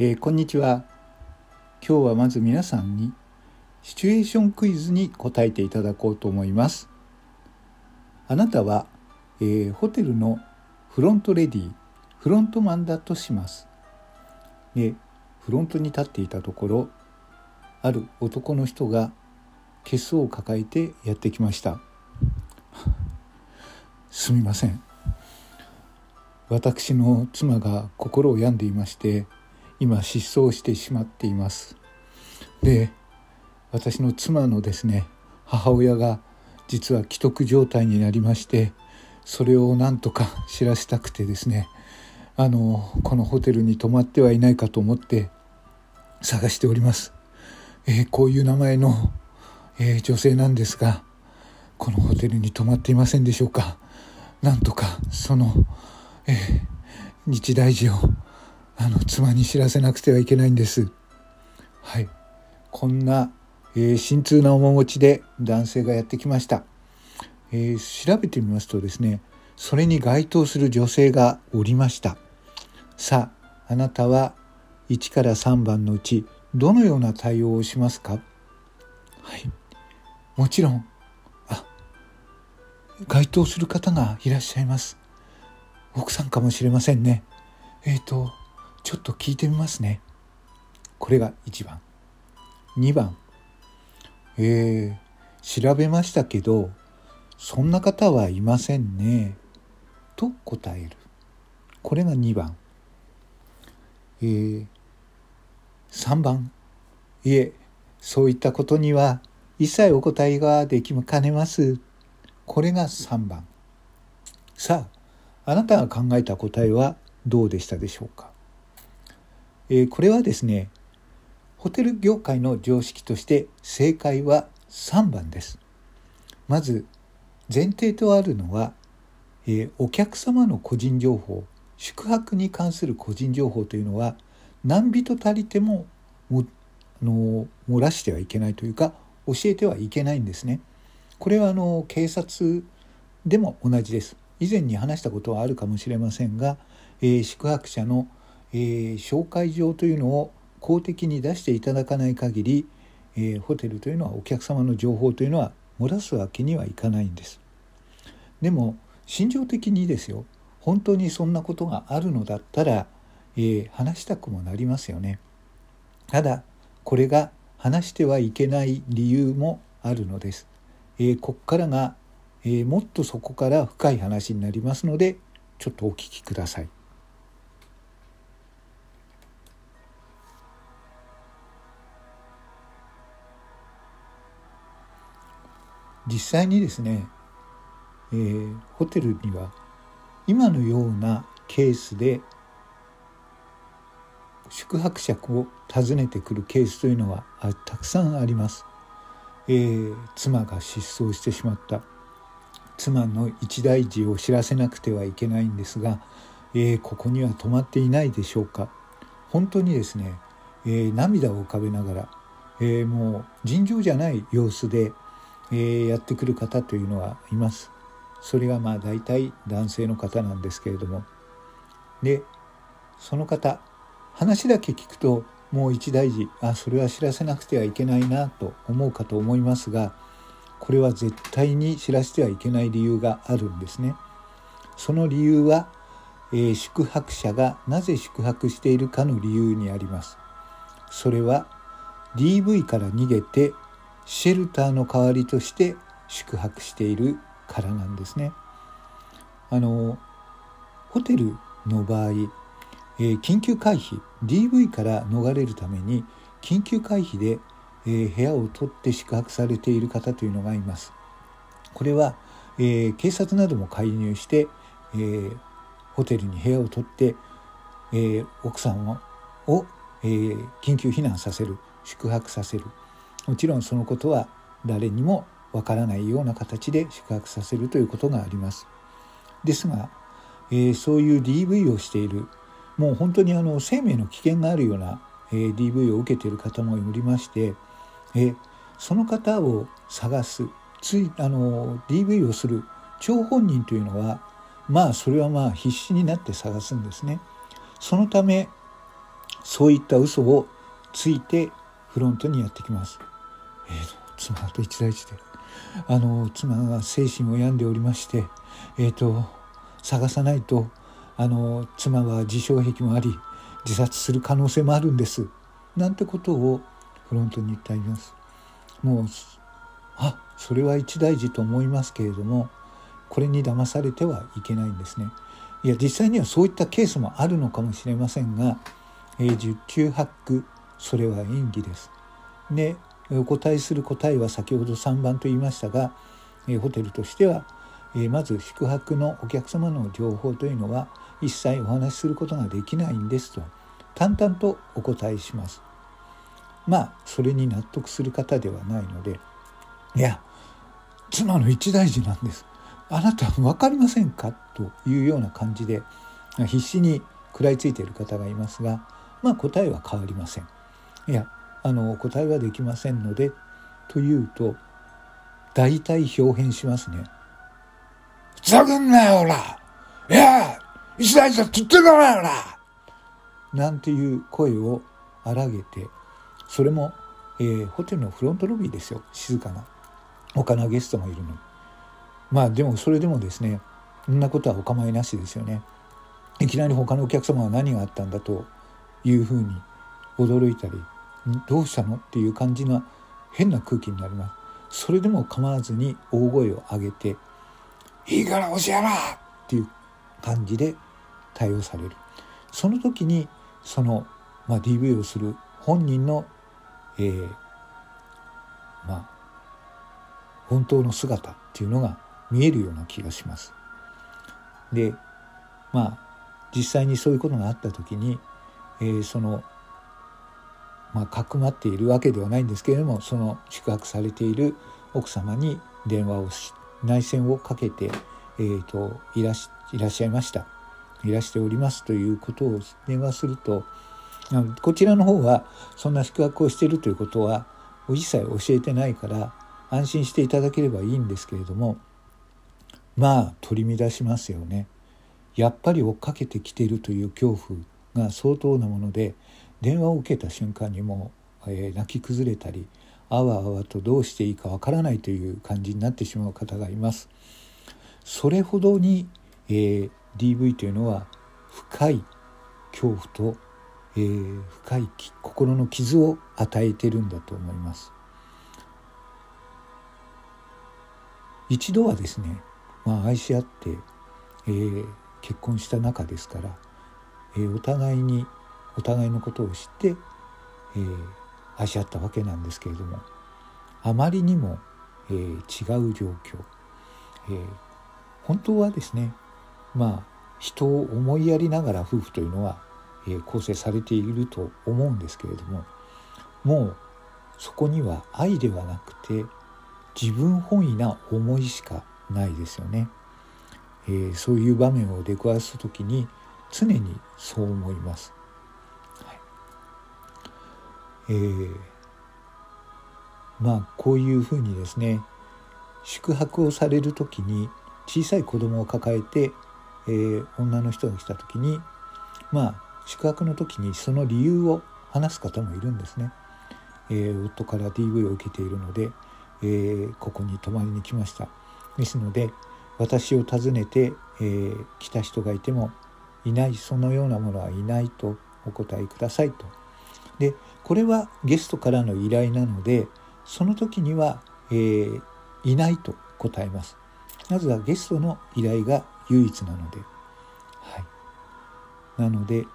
えー、こんにちは。今日はまず皆さんにシチュエーションクイズに答えていただこうと思います。あなたは、えー、ホテルのフロントレディフロントマンだとします。でフロントに立っていたところある男の人がケスを抱えてやってきました。すみません。私の妻が心を病んでいまして今失踪してしまっています。で私の妻のですね母親が実は既得状態になりましてそれをなんとか 知らせたくてですねあのこのホテルに泊まってはいないかと思って探しております、えー、こういう名前の、えー、女性なんですがこのホテルに泊まっていませんでしょうか？なんとかその、えー、日大事をあの妻に知らせなくてはいけないんです。はい。こんな、えー、心痛な面持ちで男性がやってきました、えー、調べてみますとですねそれに該当する女性がおりました。さああなたは1から3番のうちどのような対応をしますか？はい。もちろん。あ該当する方がいらっしゃいます。奥さんかもしれませんね。えっ、ー、とちょっと聞いてみますね。これが1番。2番。えー、調べましたけどそんな方はいませんね。と答える。これが2番。えー、3番。いえそういったことには一切お答えができかねます。これが3番。さああなたが考えた答えはどうでしたでしょうか？え、これはですねホテル業界の常識として正解は3番ですまず前提とあるのは、え、お客様の個人情報宿泊に関する個人情報というのは何人たりてももの漏らしてはいけないというか教えてはいけないんですね。これはあの警察でも同じです。以前に話したことはあるかもしれませんが、えー、宿泊者のえー、紹介状というのを公的に出していただかない限り、えー、ホテルというのはお客様の情報というのは漏らすわけにはいかないんです。でも心情的にですよ本当にそんなことがあるのだったら、えー、話したくもなりますよね。ただこれが話してはいけない理由もあるのです。えー、こっからが、えー、もっとそこから深い話になりますのでちょっとお聞きください。実際にですね、えー、ホテルには今のようなケースで宿泊者を訪ねてくるケースというのはたくさんあります。えー、妻が失踪してしまった妻の一大事を知らせなくてはいけないんですが、えー、ここには泊まっていないでしょうか本当にですね、えー、涙を浮かべながら、えもう尋常じゃない様子でえー、やってくる方というのはいます。それがまあ大体男性の方なんですけれどもでその方話だけ聞くともう一大事あそれは知らせなくてはいけないなと思うかと思いますがこれは絶対に知らせてはいけない理由があるんですね。その理由は、えー、宿泊者がなぜ宿泊しているかの理由にあります。それは DV から逃げてシェルターの代わりとして宿泊しているからなんですね。あのホテルの場合、えー、緊急回避 DV から逃れるために緊急回避で、えー、部屋を取って宿泊されている方というのがいます。これは、えー、警察なども介入して、えホテルに部屋を取って、え奥さんをを、え緊急避難させる宿泊させるもちろんそのことは誰にもわからないような形で宿泊させるということがあります。ですが、えー、そういう DV をしているもう本当にあの生命の危険があるような、えー、DV を受けている方もおりまして、えー、その方を探すついあの DV をする張本人というのはまあそれはまあ必死になって探すんですね。そのためそういった嘘をついてフロントにやってきます。えーと、妻と一大事であの妻が精神を病んでおりましてえっ、ー、と探さないとあの妻は自傷癖もあり自殺する可能性もあるんですなんてことをフロントに言ってあります。もうあそれは一大事と思いますけれどもこれに騙されてはいけないんですね。いや実際にはそういったケースもあるのかもしれませんが、えー、十中八九それは演技です。でお答えする答えは先ほど3番と言いましたが、え、ホテルとしては、え、まず宿泊のお客様の情報というのは一切お話しすることができないんですと淡々とお答えします。まあそれに納得する方ではないのでいや妻の一大事なんです。あなた分かりませんかというような感じで必死に食らいついている方がいますがまあ答えは変わりません。いやあの答えはできませんのでというと大体表変しますね。ふざけんなよほら。いや一大事だって言ってるから。よななんていう声を荒げてそれも、えー、ホテルのフロントロビーですよ。静かな。他のゲストもいるのに。まあでもそれでもですねそんなことはお構いなしですよね。いきなり他のお客様は何があったんだというふうに驚いたりどうしたの？っていう感じの変な空気になりますそれでも構わずに大声を上げて「いいから教えろ!」っていう感じで対応されるその時にその、まあ、DV をする本人の、えー、まあ本当の姿っていうのが見えるような気がします。でまあ実際にそういうことがあった時に、えー、そのまあかくまっているわけではないんですけれどもその宿泊されている奥様に電話をし内線をかけて、えーと、いらしいらっしゃいましたいらしておりますということを電話するとこちらの方はそんな宿泊をしているということは一切教えてないから安心していただければいいんですけれどもまあ取り乱しますよね。やっぱり追っかけてきているという恐怖が相当なもので電話を受けた瞬間にもう、えー、泣き崩れたりあわあわとどうしていいかわからないという感じになってしまう方がいます。それほどに、えー、DV というのは深い恐怖と、えー、深い心の傷を与えてるんだと思います。一度はですねまあ、愛し合って、えー、結婚した仲ですから、えー、お互いにお互いのことを知って、えー、愛し合ったわけなんですけれどもあまりにも、えー、違う状況、えー、本当はですねまあ人を思いやりながら夫婦というのは、えー、構成されていると思うんですけれどももうそこには愛ではなくて自分本位な思いしかないですよね、えー、そういう場面を出くわす時に常にそう思います、えー、まあこういうふうにですね宿泊をされる時に小さい子供を抱えて、えー、女の人が来た時にまあ宿泊の時にその理由を話す方もいるんですね。えー、夫から DV を受けているので、えー、ここに泊まりに来ましたですので私を訪ねて、えー、来た人がいてもいないそのようなものはいないとお答えくださいと。でこれはゲストからの依頼なのでその時には、えー、いないと答えます。まずはゲストの依頼が唯一なので。はい、なので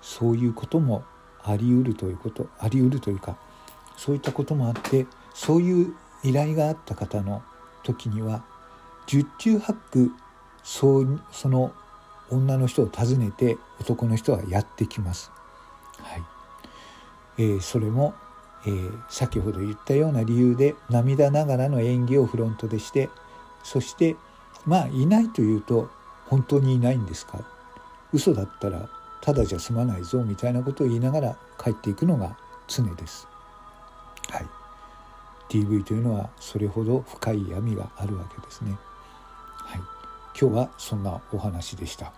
そういうこともあり得るということあり得るというかそういったこともあってそういう依頼があった方の時には十中八九そうその女の人を訪ねて男の人はやってきます。はいえー、それも、えー、先ほど言ったような理由で涙ながらの演技をフロントでしてそしてまあいないというと本当にいないんですか？嘘だったらただじゃ済まないぞみたいなことを言いながら帰っていくのが常です。はい DV というのはそれほど深い闇があるわけですね。はい、今日はそんなお話でした。